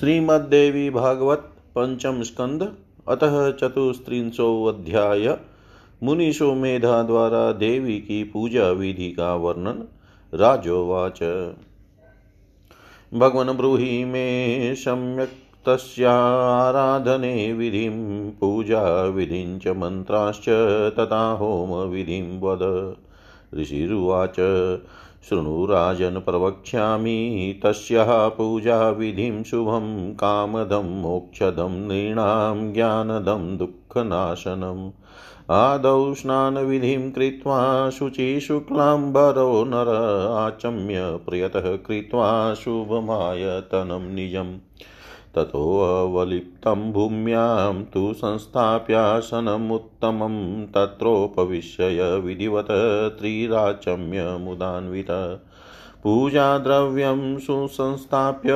श्रीमद्देवी भागवत पंचम स्कंद, अतः चतुस्त्रिंशो अध्याय। मुनिषो मेधा द्वारा देवी की पूजा विधि का वर्णन। राजोवाच। भगवन ब्रूहि मे सम्यक् तस्याराधने विधिं, पूजा विधिं च मन्त्राश्च तथा होमविधिं वद। ऋषिरुवाच। शृणु प्रवक्ष्यामि तस्याः पूजाविधिं शुभं कामदं मोक्षदं नृणां ज्ञानदं दुःखनाशनम्। आदौ स्नानविधिं कृत्वा शुचिशुक्लाम्बरो नर आचम्य प्रियतः कृत्वा शुभमायतनं निजम्। ततोऽवलिप्तं भूम्यां तु संस्थाप्यासनमुत्तमं तत्रोपविश्य विधिवत त्रिराचम्यमुदान्वित पूजाद्रव्यं सुसंस्थाप्य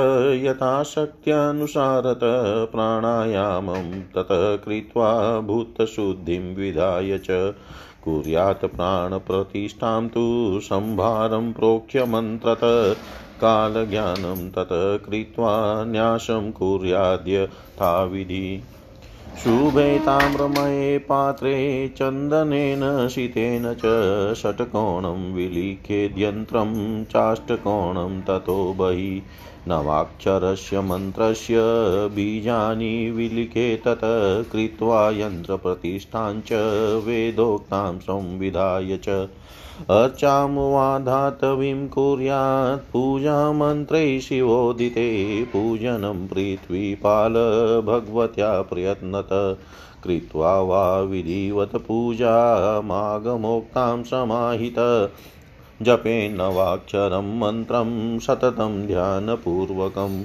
यथाशक्त्यनुसारत प्राणायामं ततः कृत्वा भूतशुद्धिं विधाय च। कुर्यात् प्राणप्रतिष्ठां तु संभारं प्रोक्ष्य मन्त्रत कालज्ञानं ततः कृत्वा न्यासं कुर्याद्यथाविधि शुभे ताम्रमये पात्रे चन्दनेन शितेन च षट्कोणं विलिखेद्यन्त्रं चाष्टकोणं ततो बहिः। नवाक्षरस्य मन्त्रस्य बीजानि विलिखे तत् कृत्वा यन्त्रप्रतिष्ठाञ्च वेदोक्तां संविधाय च। अर्चामुवाधातवीं कुर्यात् पूजामन्त्रै शिवोदिते पूजनं पृथ्वीपाल भगवत्या प्रयत्नत कृत्वा वा विधिवत पूजामागमोक्तां समाहित। जपेन्नवाक्षरं मन्त्रं सततं ध्यानपूर्वकम्।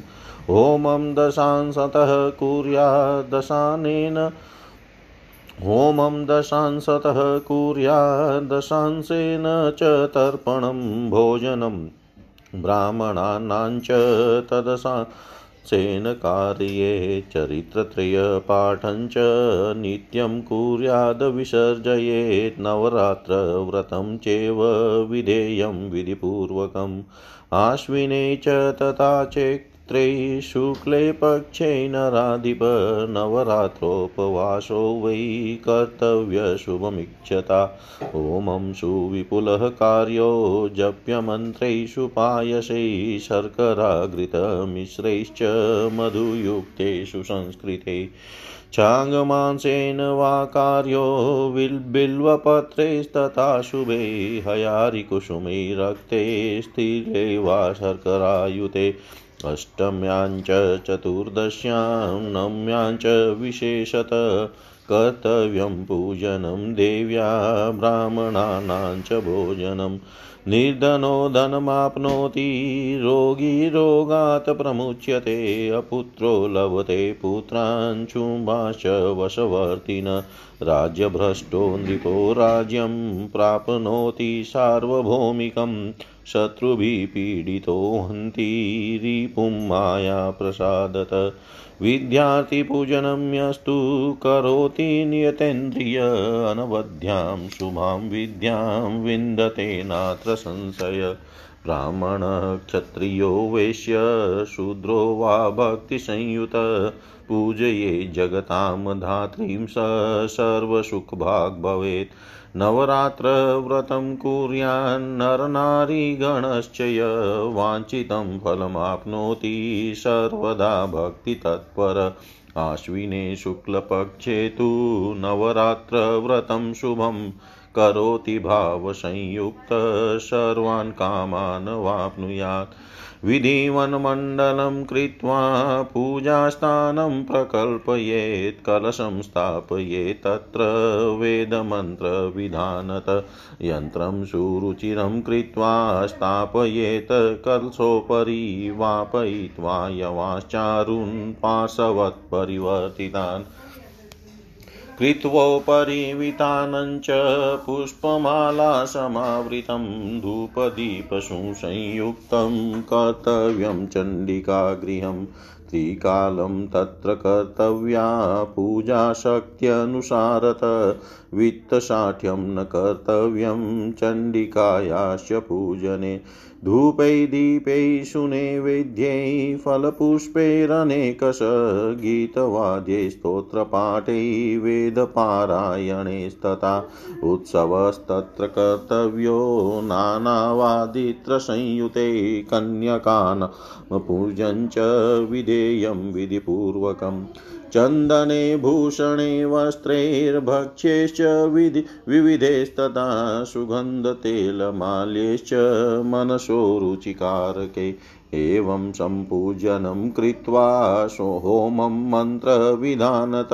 होमं दशांशतः कुर्याद्दशानेन होमं दशांशतः कुर्याद्दशांशेन च तर्पणं भोजनं। ब्राह्मणानां च कार्ये चरित्रत्रयपाठं च नित्यं कुर्याद् विसर्जयेत् नवरात्रव्रतं चैव विधेयं विधिपूर्वकम्। आश्विने च तथा चेक् त्रये शुक्ले पक्षे नराधिप नवरात्रोपवासो वै कर्तव्यशुभमीक्षता होमं सुविपुलः कार्यो जप्यमन्त्रेषु पायसैः शर्कराघृतमिश्रैश्च मधुयुक्तेषु संस्कृते। चाङ्गमांसेन वा कार्यो बिल्वपत्रैस्तथा शुभे हयारिकुसुमे रक्ते स्थिरे वा शर्करायुते। अष्टम्यां च चतुर्दश्यां नम्यां च विशेषत कर्तव्यं पूजनं देव्या ब्राह्मणानां च भोजनं। निर्धनो धनमाप्नोति रोगी रोगात् प्रमुच्यते, अपुत्रो लभते पुत्रान् चुम्बाश्च वशवर्तिन। राज्यभ्रष्टो नृपो राज्यं प्राप्नोति सार्वभौमिकम् शत्रुभिः पीडितो हन्ति, रिपुं मायाप्रसादत विद्यार्थिपूजनं यस्तु करोति नियतेन्द्रिय अनवध्यां शुभां विद्यां विन्दते नात्र संशय। ब्राह्मणक्षत्रियो वैश्य, शूद्रो वा भक्तिसंयुत। पूजये जगतां धात्रीं स सर्वसुखभाग् भवेत् नवरात्रव्रतं कुर्यान्नरनारीगणश्च य वाञ्छितं फलमाप्नोति सर्वदा भक्तितत्पर। आश्विने शुक्लपक्षे तु नवरात्रव्रतं शुभं करोति भावसंयुक्त। सर्वान् कामान् वाप्नुयात्। विधिवन्मण्डलं कृत्वा पूजास्थानं प्रकल्पयेत्, कलशं स्थापयेत्, तत्र वेदमन्त्रविधानत यन्त्रं सुरुचिरं कृत्वा स्थापयेत्, कलशोपरि वापयित्वा यवाश्चारुन् पाशवत्परिवर्तितान् कृत्वोपरिवितानञ्च पुष्पमालासमावृतं धूपदीपसुसंयुक्तं कर्तव्यं चण्डिकागृहं त्रिकालं तत्र कर्तव्या पूजाशक्त्यनुसारत वित्तशाठ्यं न कर्तव्यं चण्डिकायाश्च पूजने धूपै, दीपै सुनैवेद्यै फलपुष्पैरनेकश गीतवाद्यै, स्तोत्रपाठै, वेदपारायणैस्तथा, उत्सवस्तत्र कर्तव्यो, नानावादित्रसंयुते, कन्यकान्, पूजन् च विधेयं विधिपूर्वकम्। चन्दने, भूषणे, वस्त्रैर्भक्ष्यैश्च विधि विविधैस्तथा सुगन्धतेलमाल्यैश्च मनसो रुचिकारके। एवं सम्पूजनं कृत्वा होमं मन्त्रविधानत।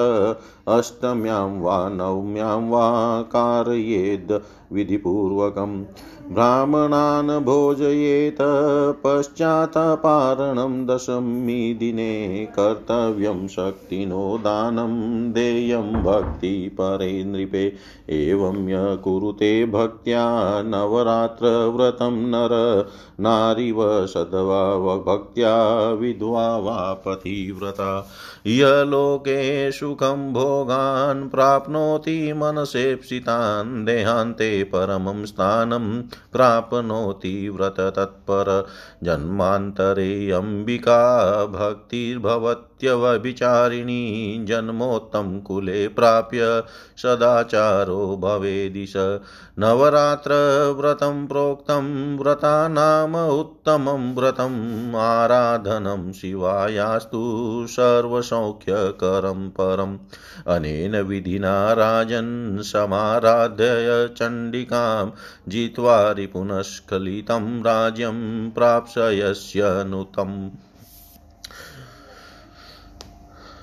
अष्टम्यां वा नवम्यां वा कारयेद् विधिपूर्वकम्। ब्राह्मणान् भोजयेत पश्चात्पारणं दशमी दिने कर्तव्यं शक्तिनो दानं देयं भक्तिपरे नृपे। एवं य कुरुते भक्त्या नवरात्रव्रतं नर नारिव सद्वा भक्त्या विद्वा वा पतिव्रता। यलोके सुखं भोगान् प्राप्नोति मनसेप्सितान् देहान्ते परमं स्थानं प्राप्नोति व्रततत्पर जन्मान्तरे अम्बिका भक्तिर्भवत्यवभिचारिणी जन्मोत्तम कुले प्राप्य सदाचारो भवेदिश नवरात्रव्रतं प्रोक्तं व्रतानाम् उत्तमं व्रतम् आराधनं शिवायास्तु सर्वसौख्यकरं परम्। अनेन विधिना राजन् समाराध्य चण्डिकां जित्वा रिपुनस्खलितं राज्यं प्राप्स्यस्यनुतम्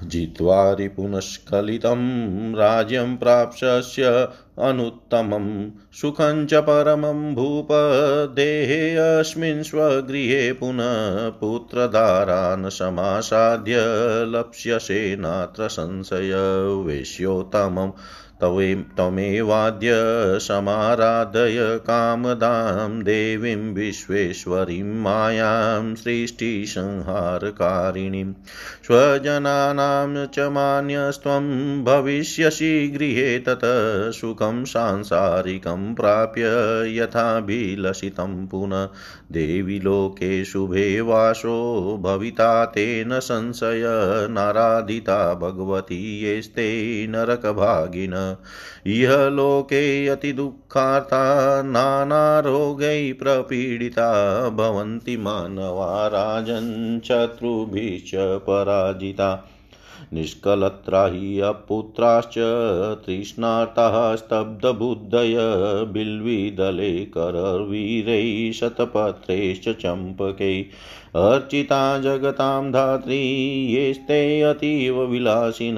जित्वा रिपुनस्खलितं राज्यं प्राप्स्यस्य अनुत्तमं, सुखं च परमं भूप देहेऽस्मिन् स्वगृहे पुनः पुत्रधारान् समासाद्य लप्स्यसे नात्र संशय वेश्योत्तमं तवे त्वमेवाद्य समाराधय कामदां देवीं विश्वेश्वरीं मायां सृष्टिसंहारकारिणीं स्वजनानां च मान्यस्त्वं भविष्यसि गृहे तत सुखं सांसारिकं प्राप्य यथाभिलषितं पुनः। देवि लोके शुभे वासो भविता तेन संशय नाराधिता भगवती येस्ते नरकभागिन। इह लोके अतिदुःखार्ता नानारोगैः प्रपीडिता भवन्ति मानवा राजन् शत्रुभिश्च पराजिता। निष्कलत्रा हि अपुत्राश्च तृष्णार्ताः स्तब्धबुद्धय बिल्विदले करवीरैः शतपत्रैश्च चम्पकैः। अर्चिता जगतां धात्री, येस्ते अतीव विलासिन,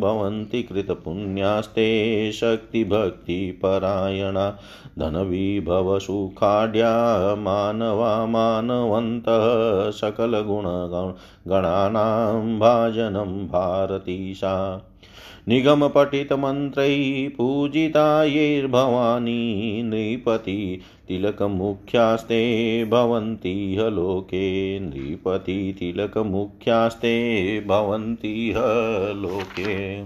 भवन्ति कृतपुण्यास्ते शक्तिभक्तिपरायणा। धनविभवसुखाढ्या मानवा मानवन्तः सकलगुणगणानां भाजनं भारती सा निगमपठितमन्त्रैः पूजिता यैर्भवानी नृपति। तिलकमुख्यास्ते भवन्तीह लोके। नृपति तिलकमुख्यास्ते भवन्तीह लोके।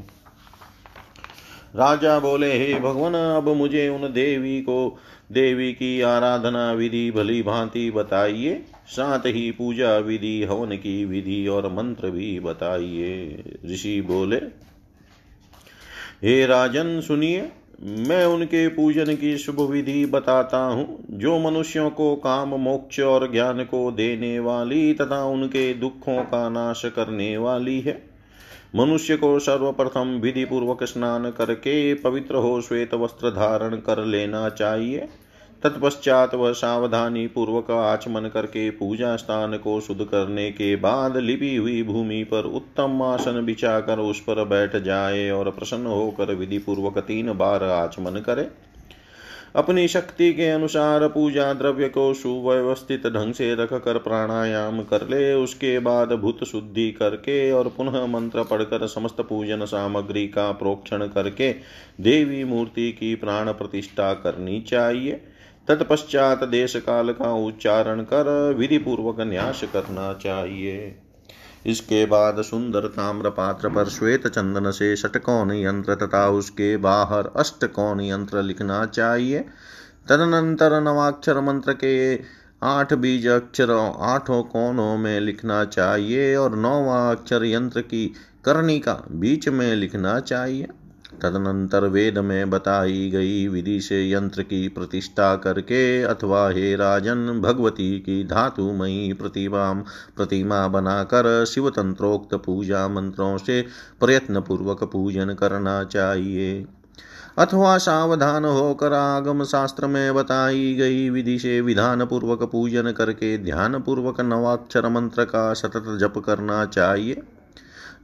राजा बोले, हे भगवान, अब मुझे उन देवी को, देवी की आराधना विधि भली भांति बताइए। साथ ही पूजा विधि, हवन की विधि और मंत्र भी बताइए। ऋषि बोले, हे राजन, सुनिए, मैं उनके पूजन की शुभ विधि बताता हूँ। जो मनुष्यों को काम, मोक्ष और ज्ञान को देने वाली तथा उनके दुखों का नाश करने वाली है, मनुष्य को सर्वप्रथम विधि पूर्वक स्नान करके पवित्र हो श्वेत वस्त्र धारण कर लेना चाहिए। तत्पश्चात वह सावधानी पूर्वक आचमन करके पूजा स्थान को शुद्ध करने के बाद लिपी हुई भूमि पर उत्तम आसन बिछा कर उस पर बैठ जाए और प्रसन्न होकर विधि पूर्वक तीन बार आचमन करे। अपनी शक्ति के अनुसार पूजा द्रव्य को सुव्यवस्थित ढंग से रख कर प्राणायाम कर ले। उसके बाद भूत शुद्धि करके और पुनः मंत्र पढ़कर समस्त पूजन सामग्री का प्रोक्षण करके देवी मूर्ति की प्राण प्रतिष्ठा करनी चाहिए। तत्पश्चात देश काल का उच्चारण कर विधि पूर्वक न्यास करना चाहिए। इसके बाद सुंदर ताम्र पात्र पर श्वेत चंदन से षटकोण यंत्र तथा उसके बाहर अष्टकोण यंत्र लिखना चाहिए। तदनंतर नवाक्षर मंत्र के आठ बीज अक्षर, आठों कोणों में लिखना चाहिए और नौवा अक्षर यंत्र की करणी का बीच में लिखना चाहिए। तदनंतर वेद में बताई गई विधि से यंत्र की प्रतिष्ठा करके, अथवा हे राजन, भगवती की धातुमयी प्रतिमा प्रतिमा बनाकर शिव तंत्रोक्त पूजा मंत्रों से प्रयत्न पूर्वक पूजन करना चाहिए। अथवा सावधान होकर आगम शास्त्र में बताई गई विधि से विधान पूर्वक पूजन करके ध्यान पूर्वक नवाक्षर मंत्र का सतत जप करना चाहिए।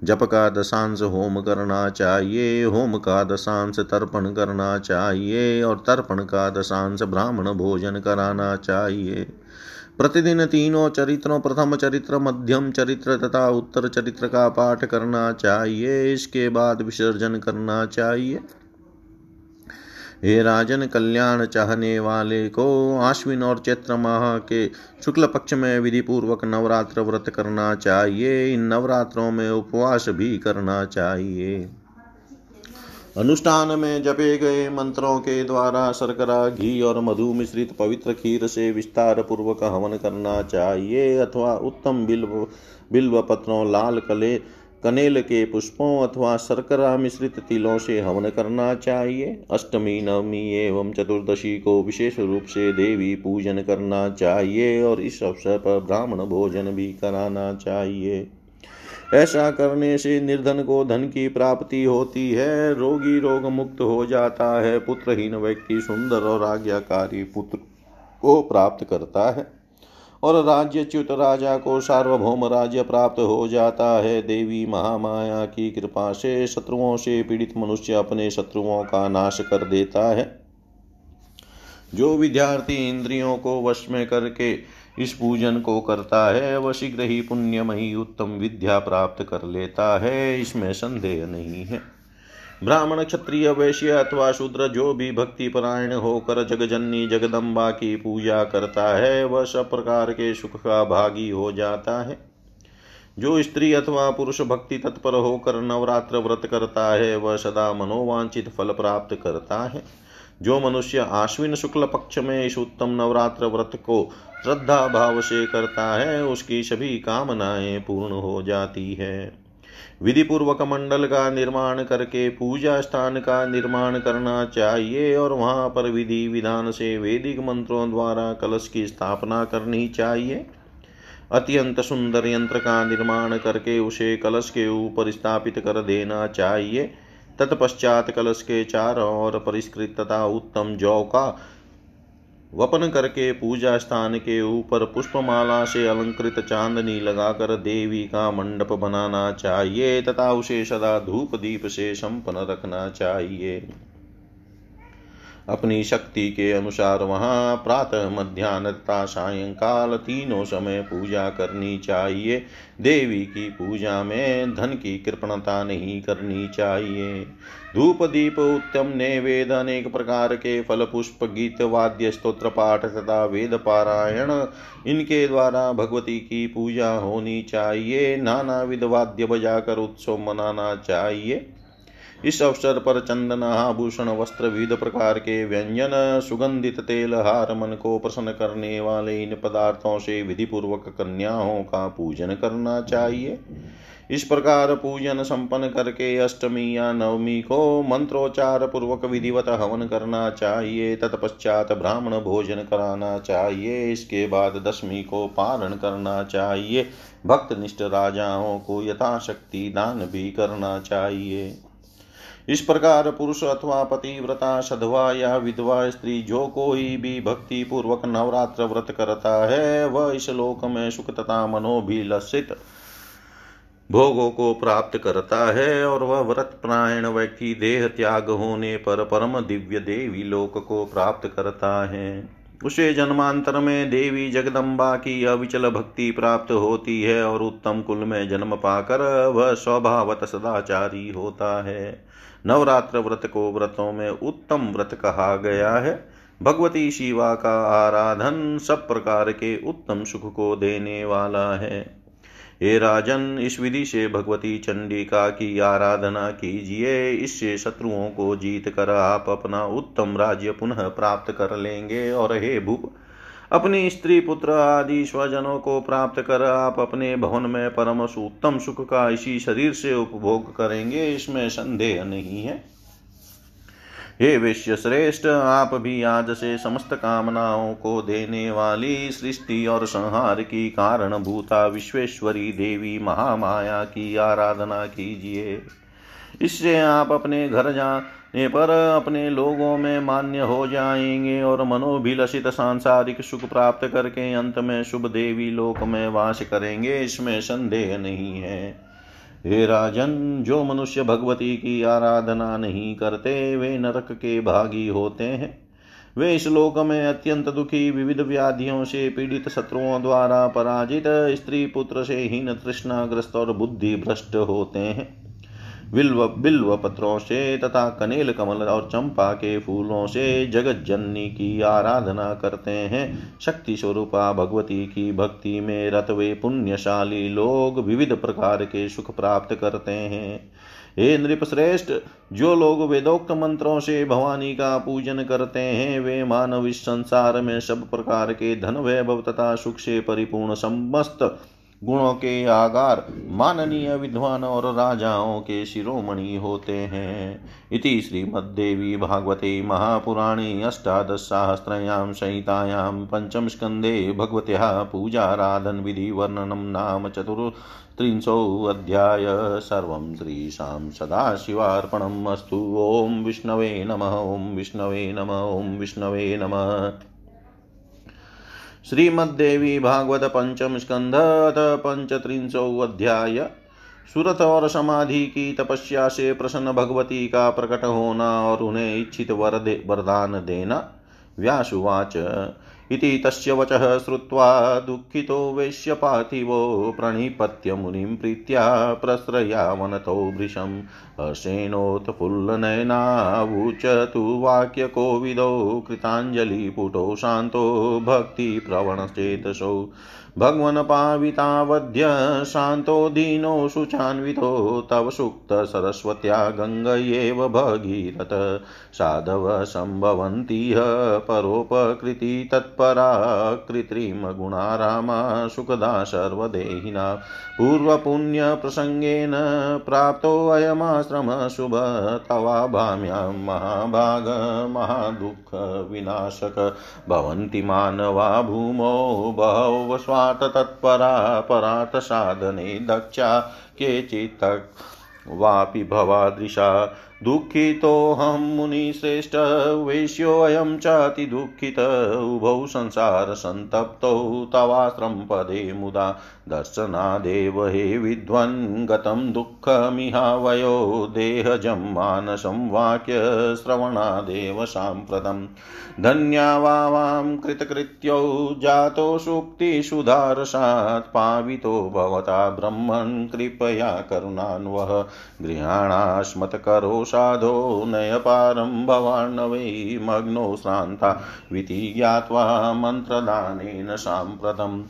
जप का दशांश होम करना चाहिए, होम का दशांश तर्पण करना चाहिए और तर्पण का दशांश ब्राह्मण भोजन कराना चाहिए। प्रतिदिन तीनों चरित्रों, प्रथम चरित्र, मध्यम चरित्र तथा उत्तर चरित्र का पाठ करना चाहिए। इसके बाद विसर्जन करना चाहिए। हे राजन कल्याण चाहने वाले को आश्विन और चैत्र माह के शुक्ल पक्ष में विधि पूर्वक नवरात्र व्रत करना चाहिए। इन नवरात्रों में उपवास भी करना चाहिए। अनुष्ठान में जपे गए मंत्रों के द्वारा शर्करा, घी और मधु मिश्रित पवित्र खीर से विस्तार पूर्वक हवन करना चाहिए। अथवा उत्तम बिल्व बिल्व पत्रों लाल कले कनेल के पुष्पों अथवा शर्करा मिश्रित तिलों से हवन करना चाहिए। अष्टमी, नवमी एवं चतुर्दशी को विशेष रूप से देवी पूजन करना चाहिए और इस अवसर पर ब्राह्मण भोजन भी कराना चाहिए। ऐसा करने से निर्धन को धन की प्राप्ति होती है, रोगी रोग मुक्त हो जाता है, पुत्रहीन व्यक्ति सुंदर और आज्ञाकारी पुत्र को प्राप्त करता है। और राज्यच्युत राजा को सार्वभौम राज्य प्राप्त हो जाता है। देवी महामाया की कृपा से शत्रुओं से पीड़ित मनुष्य अपने शत्रुओं का नाश कर देता है। जो विद्यार्थी इंद्रियों को वश में करके इस पूजन को करता है, वह शीघ्र ही पुण्यमयी उत्तम विद्या प्राप्त कर लेता है। इसमें संदेह नहीं है। ब्राह्मण क्षत्रिय वैश्य अथवा शूद्र जो भी भक्ति परायण होकर जगजननी जगदम्बा की पूजा करता है, वह सब प्रकार के सुख का भागी हो जाता है। जो स्त्री अथवा पुरुष भक्ति तत्पर होकर नवरात्र व्रत करता है, वह सदा मनोवांचित फल प्राप्त करता है। जो मनुष्य आश्विन शुक्ल पक्ष में इस उत्तम नवरात्र व्रत को श्रद्धा भाव से करता है, उसकी सभी कामनाएँ पूर्ण हो जाती है। विधि पूर्वक मंडल का निर्माण करके पूजा स्थान का निर्माण करना चाहिए और वहाँ पर विधि विधान से वैदिक मंत्रों द्वारा कलश की स्थापना करनी चाहिए। अत्यंत सुंदर यंत्र का निर्माण करके उसे कलश के ऊपर स्थापित कर देना चाहिए। तत्पश्चात कलश के चार और परिष्कृत तथा उत्तम जौ का वपन करके पूजा स्थान के ऊपर पुष्पमाला से अलंकृत चांदनी लगाकर देवी का मंडप बनाना चाहिए तथा उसे सदा धूप दीप से संपन्न रखना चाहिए। अपनी शक्ति के अनुसार वहाँ प्रातः मध्यान्ह तथा सायंकाल तीनों समय पूजा करनी चाहिए। देवी की पूजा में धन की कृपणता नहीं करनी चाहिए। धूप दीप उत्तम वेद अनेक प्रकार के फल, पुष्प, गीत, वाद्य स्त्रोत्र पाठ तथा वेद पारायण इनके द्वारा भगवती की पूजा होनी चाहिए। नाना विध वाद्य बजाकर उत्सव मनाना चाहिए। इस अवसर पर चंदन, आभूषण, वस्त्र, विविध प्रकार के व्यंजन, सुगंधित तेल, हार, मन को प्रसन्न करने वाले इन पदार्थों से विधि पूर्वक कन्याओं का पूजन करना चाहिए। इस प्रकार पूजन संपन्न करके अष्टमी या नवमी को मंत्रोच्चार पूर्वक विधिवत हवन करना चाहिए, तत्पश्चात ब्राह्मण भोजन कराना चाहिए, इसके बाद दशमी को पारण करना चाहिए। भक्त निष्ठ राजाओं को यथाशक्ति दान भी करना चाहिए। इस प्रकार पुरुष अथवा पतिव्रता सधवा या विधवा स्त्री जो कोई भी भक्ति पूर्वक नवरात्र व्रत करता है, वह इस लोक में सुख तथा मनोभिलषित भोगों को प्राप्त करता है और वह व्रत, प्रायण व्यक्ति देह त्याग होने पर परम दिव्य देवी लोक को प्राप्त करता है। उसे जन्मांतर में देवी जगदम्बा की अविचल भक्ति प्राप्त होती है और उत्तम कुल में जन्म पाकर वह स्वभावत सदाचारी होता है। नवरात्र व्रत को व्रतों में उत्तम व्रत कहा गया है। भगवती शिवा का आराधन सब प्रकार के उत्तम सुख को देने वाला है। हे राजन, इस विधि से भगवती चंडिका की आराधना कीजिए। इससे शत्रुओं को जीत कर आप अपना उत्तम राज्य पुनः प्राप्त कर लेंगे। और हे भूप अपनी स्त्री पुत्र आदि स्वजनों को प्राप्त कर आप अपने भवन में परम उत्तम सुख का इसी शरीर से उपभोग करेंगे, इसमें संदेह नहीं है। हे विश्व श्रेष्ठ आप भी आज से समस्त कामनाओं को देने वाली सृष्टि और संहार की कारण भूता विश्वेश्वरी देवी महामाया की आराधना कीजिए। इससे आप अपने घर जाने पर अपने लोगों में मान्य हो जाएँगे और मनोभिलषित सांसारिक सुख प्राप्त करके अंत में शुभ देवी लोक में वास करेंगे, इसमें संदेह नहीं है। हे राजन, जो मनुष्य भगवती की आराधना नहीं करते, वे नरक के भागी होते हैं। वे इस लोक में अत्यंत दुखी, विविध व्याधियों से पीड़ित शत्रुओं द्वारा पराजित, स्त्री पुत्र से हीन तृष्णाग्रस्त और बुद्धि भ्रष्ट होते हैं। बिल्व बिल्व पत्रों से तथा कनेल कमल और चंपा के फूलों से जगत जननी की आराधना करते हैं। शक्ति स्वरूपा भगवती की भक्ति में रत वे पुण्यशाली लोग विविध प्रकार के सुख प्राप्त करते हैं। हे नृप श्रेष्ठ जो लोग वेदोक्त मंत्रों से भवानी का पूजन करते हैं, वे मानव इस संसार में सब प्रकार के धन वैभव तथा सुख से परिपूर्ण समस्त गुणों के आगार माननीय विद्वान और राजाओं के शिरोमणि होते हैं। इति श्रीमद्देवी भागवते महापुराणे अष्टादशसाहस्रयां संहितायां पंचमस्कन्धे भगवत्याः पूजाराधनविधिवर्णनं नाम चतुर्त्रिंशोऽध्याय। सर्वं श्रीशां सदाशिवार्पणम् अस्तु। ॐ विष्णवे नमः। ॐ विष्णवे नमः। ॐ विष्णवे नमः। श्रीमद्देवी भागवत पंचम स्कंध पंचत्रिंशो अध्याय। सुरत और समाधि की तपस्या से प्रसन्न भगवती का प्रकट होना और उन्हें इच्छित वरदे वरदान देना। व्यासुवाच इति तस्य वचः श्रुत्वा दुःखितो वेश्य पार्थिवो प्रणिपत्य मुनिं प्रीत्या प्रस्रयावनतो भृशम्। हर्षेणोत्फुल्लनयनावूचतु वाक्यकोविदौ कृताञ्जलिपुटौ शान्तो भक्तिप्रवणचेतसौ भगवन् पावितावध्य शान्तो दीनो शुचान्वितो तव सुक्त सुक्तसरस्वत्या गङ्गयेव भगीरथ। साधव सम्भवन्तीह परोपकृति तत्परा कृत्रिमगुणा रामा सुखदा सर्वदेहिना। पूर्वपुण्यप्रसङ्गेन प्राप्तोऽयमाश्रमः शुभ, तवाभाम्यां महाभाग, महादुःखविनाशक। भवन्ति मानवा भूमौ बहवः स्वार्थतत्परा साधने दक्षा केचित् वापि भवादृशा दुःखितोऽहं मुनिश्रेष्ठ वेश्योऽयं चातिदुःखित उभौ संसारसन्तप्तौ तवाश्रं पदे मुदा दर्शनादेव हे विद्वन्, गतं दुःखमिहावयो, देहजं, मानसं, वाक्यश्रवणादेव साम्प्रतम् धन्या वां कृतकृत्यौ, जातो सूक्तिसुधारसात् पावितो भवता ब्रह्मन्, कृपया करुणान्वः गृहाणास्मत्करो साधो नयपारं भवान् वै मग्नो श्रान्ता विति ज्ञात्वा मन्त्रदानेन साम्प्रतम्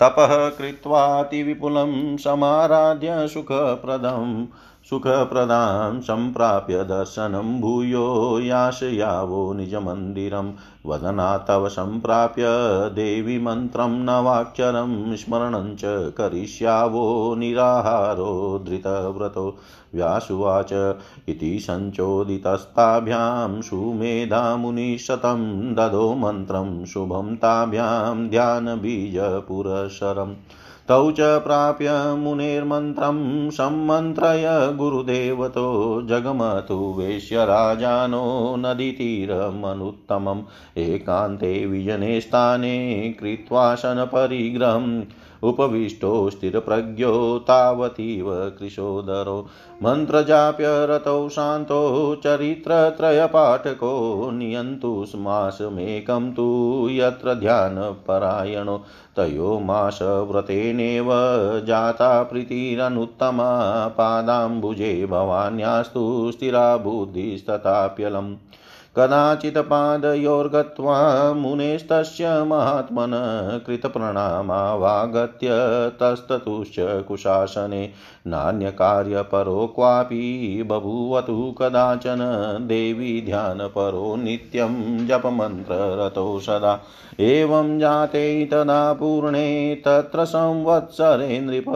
तपः कृत्वातिविपुलं समाराध्य सुखप्रदम्। सुखप्रदां सम्प्राप्य दर्शनं भूयो याशयावो निजमन्दिरं। वदना तव सम्प्राप्य देवी मन्त्रं नवाक्षरं स्मरणं करिष्यावो निराहारो धृतव्रतो। व्यासुवाच इति सञ्चोदितस्ताभ्यां सुमेधामुनिशतं ददो मन्त्रं, शुभं ताभ्यां ध्यानबीजपुरशरम्। तौ च प्राप्य मुनेर्मन्त्रं सम्मन्त्रय गुरुदेवतो जगमतु वेश्यराजानो नदीतीरमनुत्तमम् एकान्ते विजने स्थाने कृत्वा शनपरिग्रहम् उपविष्टो स्थिरप्रज्ञो तावतीव कृशोदरो। मन्त्रजाप्य रतौ शान्तो चरित्रत्रयपाठको नियन्तु स्मासमेकं तु यत्र ध्यानपरायणो। तयो मासव्रतेनेव जाता प्रीतिरनुत्तमा पादाम्बुजे भवान्यास्तु स्थिरा बुद्धिस्तथाप्यलम्। कदाचित् पादयोर्गत्वा मुनेस्तस्य महात्मन कृतप्रणामावागत्य तस्ततुश्च कुशासने नान्यकार्यपरो क्वापि बभूवतु कदाचन देवी ध्यानपरो नित्यं जपमन्त्ररतो सदा। एवं जाते तदा पूर्णे तत्र संवत्सरे नृप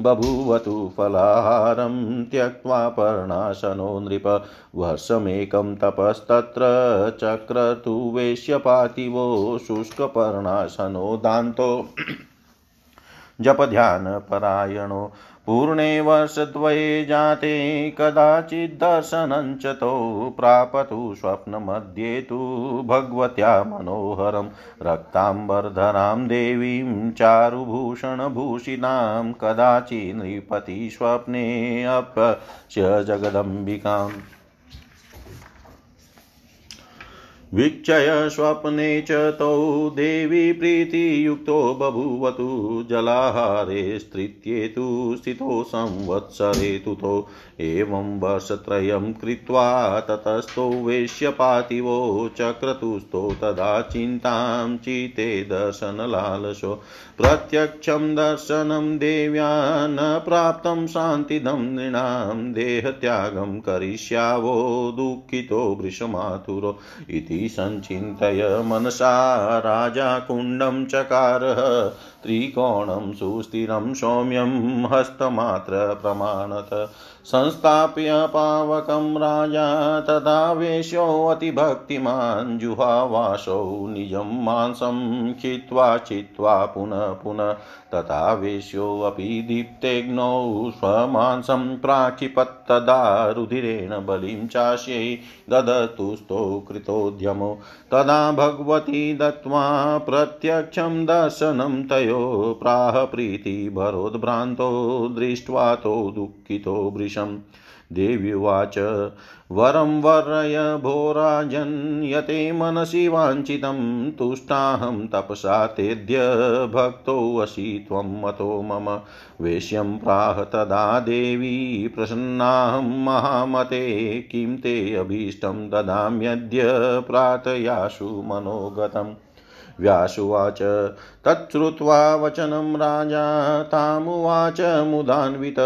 बभूवतु फलाहारं त्यक्त्वा पर्णाशनो नृप। वर्षमेकं तपस्तत्र चक्रतु वेश्यपातिवो शुष्कपर्णाशनो दान्तो। जपध्यानपरायणो पूर्णे वर्षद्वये जाते कदाचिद्दर्शनञ्च तो प्रापतु स्वप्नमध्ये तु भगवत्या मनोहरं। रक्ताम्बरधरां देवीं चारुभूषणभूषितां कदाचित् नृपति स्वप्नेऽप्य जगदम्बिकाम्। वीक्षय स्वप्ने च तौ देवी प्रीतियुक्तो बभूवतु जलाहारे स्त्रीत्येतु स्थितो संवत्सरे तुतो एवं वर्षत्रयं कृत्वा ततस्थो वेश्यपातिवो चक्रतुस्थो तदा चिन्तां चिते दर्शनलालसो। प्रत्यक्षं दर्शनं देव्या न प्राप्तं शान्तिदं नृणां देहत्यागं करिष्यावो दुःखितो वृषमाथुरो इति सञ्चिन्तय मनसा राजा कुण्डं चकारः त्रिकोणं सुस्थिरं सौम्यं हस्तमात्रप्रमाणत संस्थाप्य पावकं राजा तदावेश्योऽतिभक्तिमान् जुहावासौ निजं मांसं खित्वा चित्वा पुनः पुनः तथावेश्योऽपि दीप्तेऽग्नौ स्वमांसं प्राक्षिपत्तदा रुधिरेण बलिं चास्यै ददतुस्तो कृतोद्यमो तदा भगवती दत्त्वा प्रत्यक्षं दर्शनं तयो प्राह प्रीतिभरोद्भ्रान्तो दृष्ट्वा तो दुःखितो वृशम् देव्युवाच वरं वर्य भोराजन्यते मनसि वाञ्छितं, तुष्टाहं तपसा तेद्य भक्तोऽसि त्वं मतो मम। वेश्यं प्राह तदा देवी प्रसन्नाहं महामते, किं ते अभीष्टं ददाम्यद्य प्रार्थयाशु मनोगतम्। व्यासुवाच। तच्छ्रुत्वा वचनं राजा तामुवाच मुदान्वित।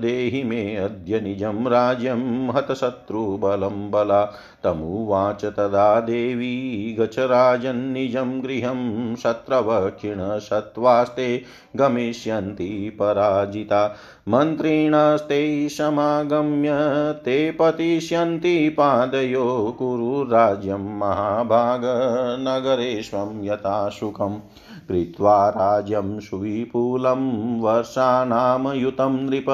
देहि मे अद्य निजं राज्यं हतशत्रुबलं बला तमुवाच तदा देवी गच गृहं शत्रव क्षीणसत्त्वास्ते गमिष्यन्ति पराजिता। मन्त्रिणस्ते समागम्य ते पतिष्यन्ति पादयो कुरु राज्यं महाभागनगरेष्वं यथा सुखम्। कृत्वा राज्यं सुविपुलं वर्षाणामयुतं नृप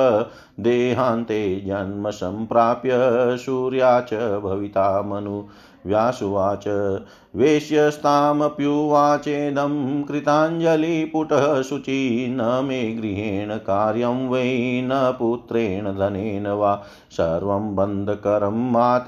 देहान्ते जन्म सम्प्राप्य सूर्या च भविता मनु व्यासुवाच। वेश्यस्तामप्युवाचेदं कृताञ्जलिपुटः शुचि न मे गृहेण कार्यं वै न पुत्रेण धनेन वा। सर्वं बन्धकरं मात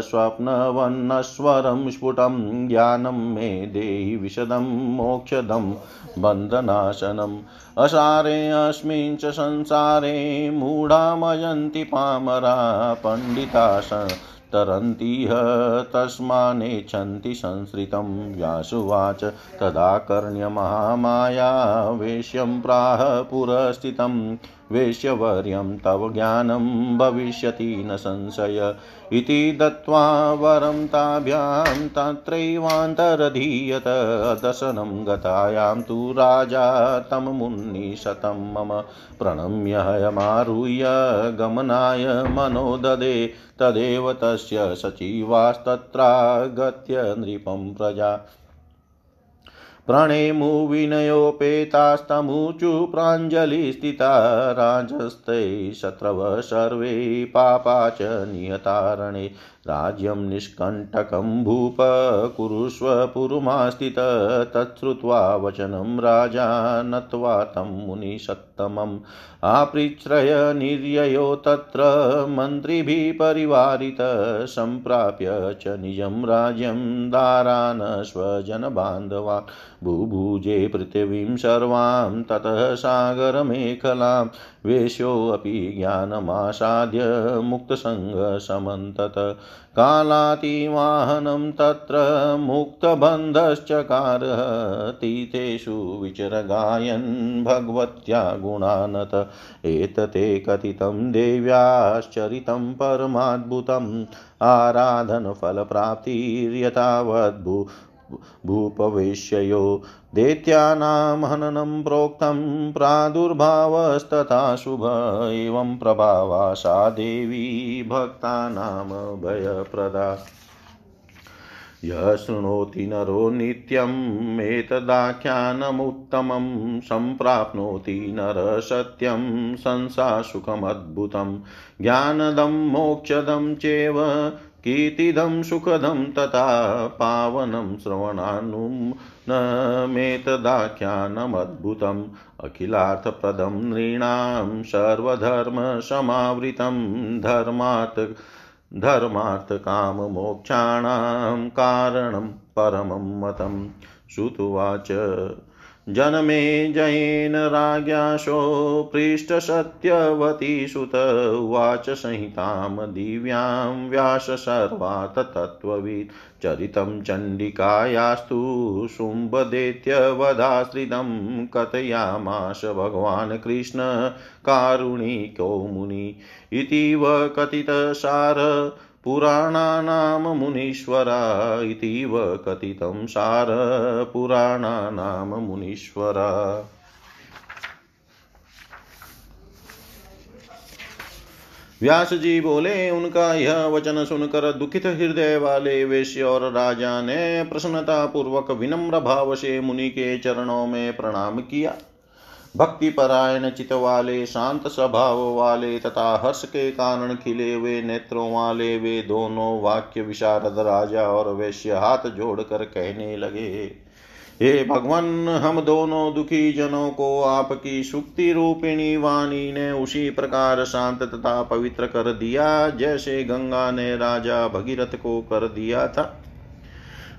स्वप्नवन्नस्वरं स्फुटं ज्ञानं मे देहि विशदं मोक्षदं बन्धनाशनम्। असारेऽस्मिन् च संसारे मूढामयन्ति पामरा पण्डिता तरन्तीह। तस्मानेच्छन्ति संसृतं व्यासुवाच तदा कर्ण्यमहामाया वेश्यं प्राह पुरस्थितं वेश्यवर्यं तव ज्ञानं भविष्यति न संशय इति दत्त्वा वरं ताभ्यां तत्रैवान्तरधीयत दशनं गतायां तु राजा तं मुन्निशतं मम प्रणम्य हयमारुह्य गमनाय मनो ददे तदेव तस्य सचिवास्तत्रागत्य नृपं प्रजा प्रणेमुविनयोपेतास्तमुचु प्राञ्जलिस्थिता राजस्ते शत्रवः सर्वे पापा च नियतारणे। राज्यं निष्कण्टकं भूप कुरुष्व पुरुमास्थित, तच्छ्रुत्वा वचनं राजा नत्वा तं मुनिषत् सत्तमम् आपृच्छ्रय निर्ययो तत्र मन्त्रिभिः परिवारितः सम्प्राप्य च निजं राज्यं दारान् स्वजनबान्धवान्। बुभुजे पृथिवीं सर्वां ततः सागरमेखलां वेश्योऽपि ज्ञानमासाद्य मुक्तसङ्गसमन्तत। कालातिवाहनं तत्र मुक्तबन्धश्चकारः तीतेषु विचरगायन् भगवत्या गुणानत। एतते कथितं देव्याश्चरितं परमाद्भुतम्। आराधनफलप्राप्तिर्यथावद्भू भूपवेश्ययो। दैत्यानां हननं प्रोक्तं प्रादुर्भावस्तथा शुभ एवं प्रभावा सा देवी भक्तानां भयप्रदा। यः शृणोति नरो नित्यम् एतदाख्यानमुत्तमं सम्प्राप्नोति नरः सत्यं संसासुखमद्भुतं। ज्ञानदं मोक्षदं चेव कीर्तिदं सुखदं तथा पावनं श्रवणानुं न मेतदाख्यानमद्भुतम्। अखिलार्थप्रदं नृणां सर्वधर्मसमावृतं धर्मात् धर्मार्थकाममोक्षाणां कारणं परमं मतं श्रुतुवाच जनमे जयेन राज्ञाशो पृष्ठसत्यवती सुत उवाच संहितां दिव्यां व्यास सर्वात् तत्त्ववित्। चरितं चण्डिकायास्तु शुम्भदैत्यवधाश्रितं कथयामाश भगवान् कृष्ण कारुणिको मुनि। इतीव कथितसार पुराणानां मुनीश्वरा इतीव कथितं सार पुराणानां मुनीश्वरा व्यास जी बोले, उनका यह वचन सुनकर दुखित हृदय वाले वेश्य और राजा ने प्रसन्नता पूर्वक विनम्र भाव से मुनि के चरणों में प्रणाम किया। भक्ति परायण चित वाले शांत स्वभाव वाले तथा हर्ष के कारण खिले हुए नेत्रों वाले, वे दोनों वाक्य विशारद राजा और वैश्य हाथ जोड़कर कहने लगे, हे भगवान, हम दोनों दुखी जनों को आपकी सुक्ति रूपिणी वाणी ने उसी प्रकार शांत तथा पवित्र कर दिया, जैसे गंगा ने राजा भगीरथ को कर दिया था।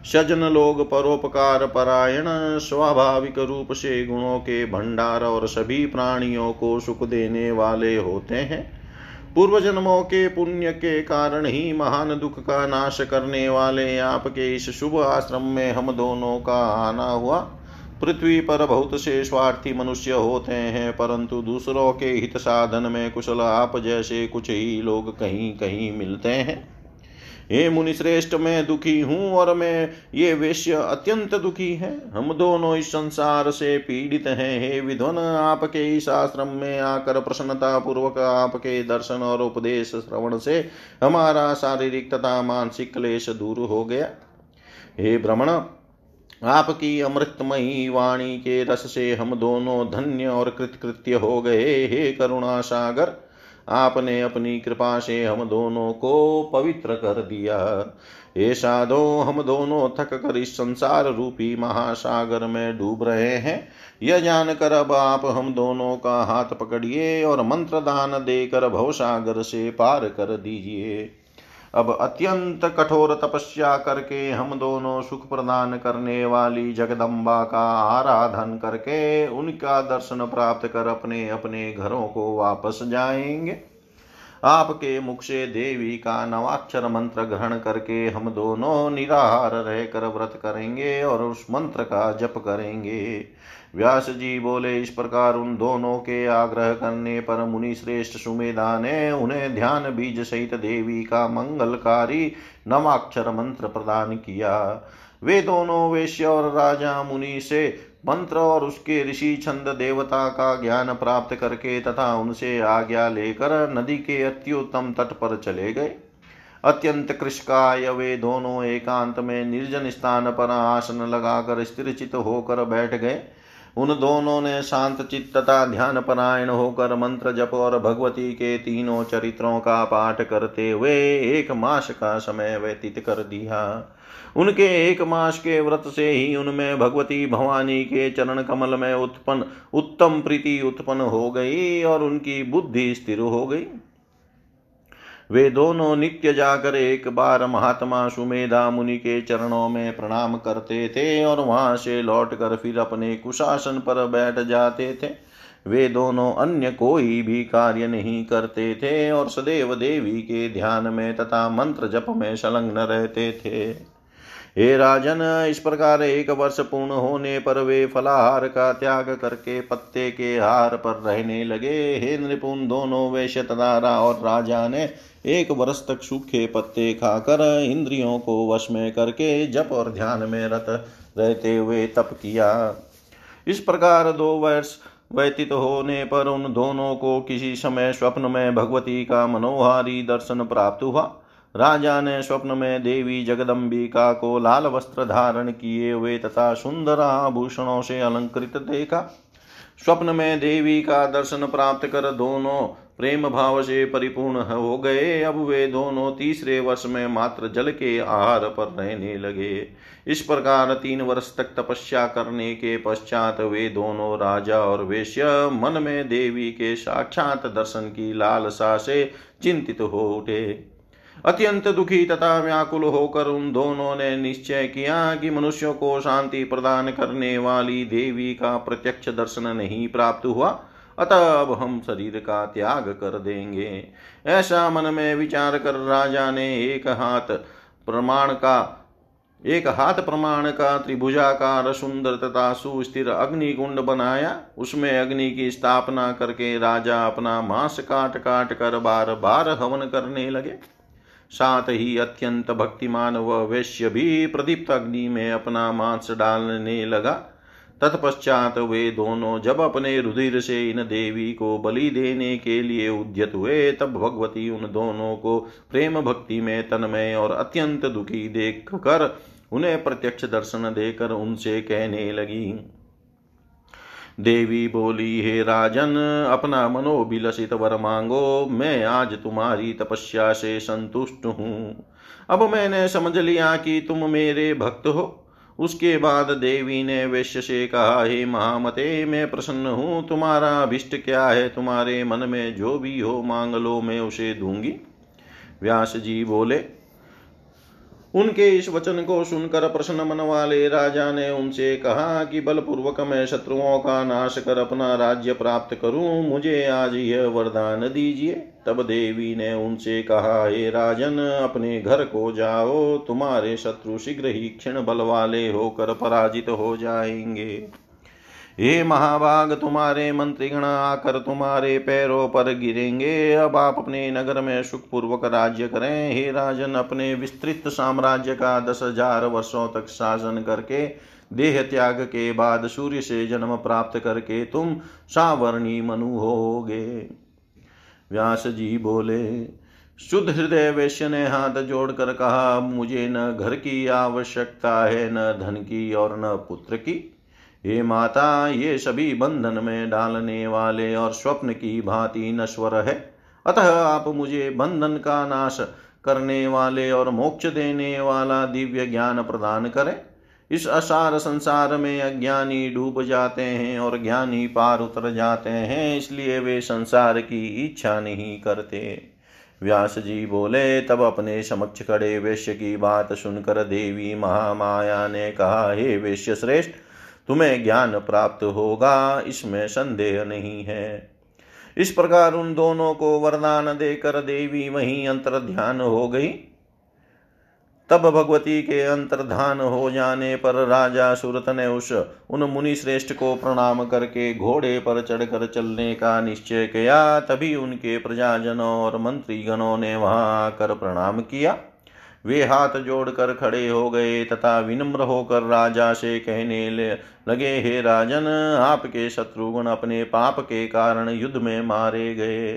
सजन लोग परोपकार परायण, स्वाभाविक रूप से गुणों के भंडार और सभी प्राणियों को सुख देने वाले होते हैं। पूर्व जन्मों के पुण्य के कारण ही महान दुख का नाश करने वाले आपके इस शुभ आश्रम में हम दोनों का आना हुआ। पृथ्वी पर बहुत से स्वार्थी मनुष्य होते हैं, परंतु दूसरों के हित साधन में कुशल आप जैसे कुछ ही लोग कहीं कहीं मिलते हैं। हे मुनि श्रेष्ठ मैं दुखी हूँ और मैं ये वेश्य अत्यंत दुखी है। हम दोनों इस संसार से पीड़ित हैं। हे विध्वन आपके इस आश्रम में आकर प्रसन्नता पूर्वक आपके दर्शन और उपदेश श्रवण से हमारा शारीरिक तथा मानसिक क्लेश दूर हो गया। हे भ्रमण आपकी अमृतमयी वाणी के रस से हम दोनों धन्य और कृतकृत्य हो गए। हे करुणा सागर आपने अपनी कृपा से हम दोनों को पवित्र कर दिया। ये साधो, हम दोनों थक कर इस संसार रूपी महासागर में डूब रहे हैं। यह जानकर अब आप हम दोनों का हाथ पकड़िए और मंत्र दान देकर भवसागर से पार कर दीजिए। अब अत्यंत कठोर तपस्या करके हम दोनों सुख प्रदान करने वाली जगदम्बा का आराधन करके उनका दर्शन प्राप्त कर अपने अपने घरों को वापस जाएँगे। आपके मुख से देवी का नवाक्षर मंत्र ग्रहण करके हम दोनों निराहार रहकर व्रत करेंगे और उस मंत्र का जप करेंगे। व्यास जी बोले, इस प्रकार उन दोनों के आग्रह करने पर मुनि श्रेष्ठ सुमेधा ने उन्हें ध्यान बीज सहित देवी का मंगलकारी नवाक्षर मंत्र प्रदान किया। वे दोनों वेश्य और राजा मुनि से मंत्र और उसके ऋषि छंद देवता का ज्ञान प्राप्त करके तथा उनसे आज्ञा लेकर नदी के अत्युत्तम तट पर चले गए। अत्यंत कृषकाय वे दोनों एकांत में निर्जन स्थान पर आसन लगाकर स्थिरचित होकर बैठ गए। उन दोनों ने शांत चित्त तथा ध्यान परायण होकर मंत्र जप और भगवती के तीनों चरित्रों का पाठ करते हुए एक मास का समय व्यतीत कर दिया। उनके एक मास के व्रत से ही उनमें भगवती भवानी के चरण कमल में उत्पन्न, उत्तम प्रीति उत्पन्न हो गई और उनकी बुद्धि स्थिर हो गई। वे दोनों नित्य जाकर एक बार महात्मा सुमेधा मुनि के चरणों में प्रणाम करते थे और वहाँ से लौटकर फिर अपने कुशासन पर बैठ जाते थे। वे दोनों अन्य कोई भी कार्य नहीं करते थे और सदैव देवी के ध्यान में तथा मंत्र जप में संलग्न रहते थे। हे राजन, इस प्रकार एक वर्ष पूर्ण होने पर वे फलाहार का त्याग करके पत्ते के हार पर रहने लगे। हे नृपुण, दोनों वैश्य तदारा और राजा ने एक वर्ष तक सूखे पत्ते खाकर इंद्रियों को वश में करके जप और ध्यान में रत रहते हुए तप किया। इस प्रकार दो वर्ष व्यतीत होने पर उन दोनों को किसी समय स्वप्न में भगवती का मनोहारी दर्शन प्राप्त हुआ। राजा ने स्वप्न में देवी जगदम्बिका को लाल वस्त्र धारण किए हुए तथा सुंदर आभूषणों से अलंकृत देखा। स्वप्न में देवी का दर्शन प्राप्त कर दोनों प्रेम भाव से परिपूर्ण हो गए। अब वे दोनों तीसरे वर्ष में मात्र जल के आहार पर रहने लगे। इस प्रकार तीन वर्ष तक तपस्या करने के पश्चात वे दोनों राजा और वेश्य मन में देवी के साक्षात दर्शन की लालसा से चिंतित हो उठे। अत्यंत दुखी तथा व्याकुल होकर उन दोनों ने निश्चय किया कि मनुष्यों को शांति प्रदान करने वाली देवी का प्रत्यक्ष दर्शन नहीं प्राप्त हुआ। अतः अब हम शरीर का त्याग कर देंगे। ऐसा मन में विचार कर राजा ने एक हाथ प्रमाण का, एक हाथ प्रमाण का त्रिभुजाकार सुंदर तथा सुस्थिर अग्नि कुंड बनाया। उसमें अग्नि की स्थापना करके राजा अपना मांस काट काट कर बार बार हवन करने लगे। साथ ही अत्यंत भक्तिमान व वैश्य भी प्रदीप्त अग्नि में अपना मांस डालने लगा। तत्पश्चात वे दोनों जब अपने रुधिर से इन देवी को बलि देने के लिए उद्यत हुए, तब भगवती उन दोनों को प्रेम भक्ति में तन्मय और अत्यंत दुखी देख कर उन्हें प्रत्यक्ष दर्शन देकर उनसे कहने लगी। देवी बोली, हे राजन, अपना मनोभिलषित वर मांगो। मैं आज तुम्हारी तपस्या से संतुष्ट हूँ। अब मैंने समझ लिया कि तुम मेरे भक्त हो। उसके बाद देवी ने वैश्य से कहा, हे महामते, मैं प्रसन्न हूँ। तुम्हारा अभिष्ट क्या है? तुम्हारे मन में जो भी हो, मांग लो, मैं उसे दूँगी। व्यास जी बोले उनके इस वचन को सुनकर प्रश्न मन वाले राजा ने उनसे कहा कि बलपूर्वक मैं शत्रुओं का नाश कर अपना राज्य प्राप्त करूँ, मुझे आज यह वरदान दीजिए। तब देवी ने उनसे कहा, हे राजन, अपने घर को जाओ, तुम्हारे शत्रु शीघ्र ही क्षण बल वाले होकर पराजित हो जाएँगे। हे महाभाग, तुम्हारे मंत्रीगण आकर तुम्हारे पैरों पर गिरेंगे। अब आप अपने नगर में सुखपूर्वक राज्य करें। हे राजन, अपने विस्तृत साम्राज्य का दस हज़ार वर्षों तक शासन करके, देह त्याग के बाद सूर्य से जन्म प्राप्त करके तुम सावर्णी मनु होगे। व्यास जी बोले, शुद्ध हृदय वैश्य ने हाथ जोड़कर कहा, मुझे न घर की आवश्यकता है, न धन की और न पुत्र की। हे माता, ये सभी बंधन में डालने वाले और स्वप्न की भांति नश्वर है। अतः आप मुझे बंधन का नाश करने वाले और मोक्ष देने वाला दिव्य ज्ञान प्रदान करें। इस असार संसार में अज्ञानी डूब जाते हैं और ज्ञानी पार उतर जाते हैं, इसलिए वे संसार की इच्छा नहीं करते। व्यास जी बोले, तब अपने समक्ष खड़े वैश्य की बात सुनकर देवी महामाया ने कहा, हे वैश्य श्रेष्ठ तुम्हें ज्ञान प्राप्त होगा, इसमें संदेह नहीं है। इस प्रकार उन दोनों को वरदान देकर देवी वहीं अंतर ध्यान हो गई। तब भगवती के अंतर्धान हो जाने पर राजा सुरत ने उस उन मुनि श्रेष्ठ को प्रणाम करके घोड़े पर चढ़कर चलने का निश्चय किया। तभी उनके प्रजाजनों और मंत्रीगणों ने वहाँ आकर प्रणाम किया। वे हाथ जोड़कर खड़े हो गए, तथा विनम्र होकर राजा से कहने लगे, हे राजन, आपके शत्रुगुण अपने पाप के कारण युद्ध में मारे गए।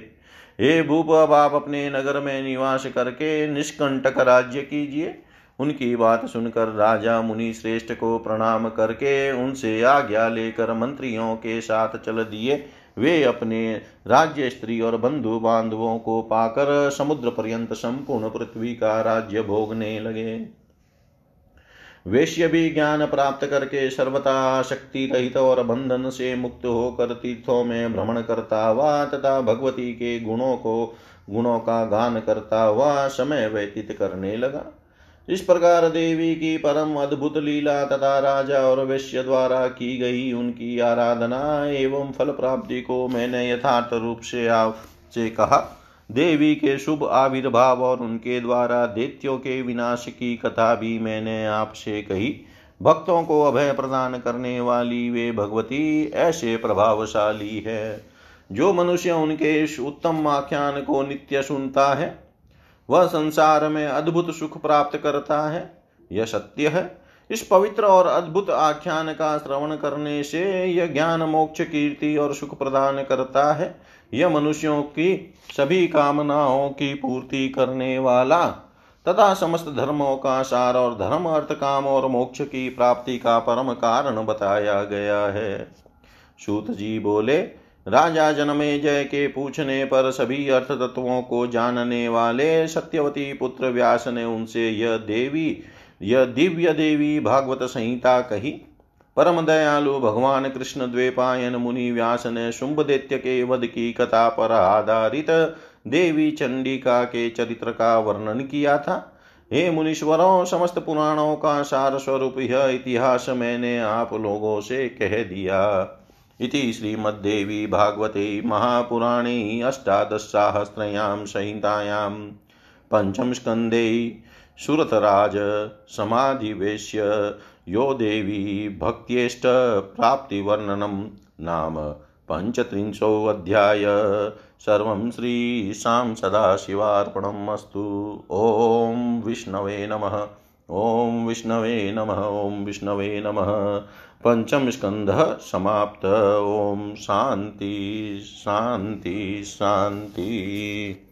हे भूप, अब आप अपने नगर में निवास करके निष्कंटक राज्य कीजिए। उनकी बात सुनकर राजा मुनि श्रेष्ठ को प्रणाम करके उनसे आज्ञा लेकर मंत्रियों के साथ चल दिए। वे अपने राज्य स्त्री और बंधु बांधवों को पाकर समुद्र पर्यंत संपूर्ण पृथ्वी का राज्य भोगने लगे। वेश्य भी ज्ञान प्राप्त करके सर्वता शक्ति रहित और बंधन से मुक्त होकर तीर्थों में भ्रमण करता हुआ तथा भगवती के गुणों को, गुणों का गान करता हुआ समय व्यतीत करने लगा। इस प्रकार देवी की परम अद्भुत लीला तथा राजा और वैश्य द्वारा की गई उनकी आराधना एवं फल प्राप्ति को मैंने यथार्थ रूप से आपसे कहा। देवी के शुभ आविर्भाव और उनके द्वारा दैत्यों के विनाश की कथा भी मैंने आपसे कही। भक्तों को अभय प्रदान करने वाली वे भगवती ऐसे प्रभावशाली है। जो मनुष्य उनके उत्तम आख्यान को नित्य सुनता है वह संसार में अद्भुत सुख प्राप्त करता है। यह सत्य है। इस पवित्र और अद्भुत आख्यान का श्रवण करने से यह ज्ञान, मोक्ष, कीर्ति और सुख प्रदान करता है। यह मनुष्यों की सभी कामनाओं की पूर्ति करने वाला तथा समस्त धर्मों का सार और धर्म, अर्थ, काम और मोक्ष की प्राप्ति का परम कारण बताया गया है। सूत जी बोले राजा जनमे जय के पूछने पर सभी अर्थ तत्वों को जानने वाले सत्यवती पुत्र व्यास ने उनसे यह देवी, यह दिव्य देवी भागवत संहिता कही। परम दयालु भगवान कृष्ण द्वेपायन मुनि व्यास ने शुंभ दैत्य के वध की कथा पर आधारित देवी चंडिका के चरित्र का वर्णन किया था। हे मुनीश्वरों, समस्त पुराणों का सार स्वरूप यह इतिहास मैंने आप लोगों से कह दिया। इति श्रीमद्देवी भागवते महापुराणे अष्टादशसाहस्रयां संहितायां पञ्चमस्कन्धे सुरतराज समाधिवेश्य यो देवी भक्त्येष्ट प्राप्तिवर्णनं नाम पञ्चत्रिंशोऽध्याय। सर्वं श्रीशां सदाशिवार्पणम् अस्तु। ॐ विष्णवे नमः। ॐ विष्णवे नमः। ॐ विष्णवे नमः। पञ्चमस्कन्धः समाप्त। ओम शांति शांति शान्ति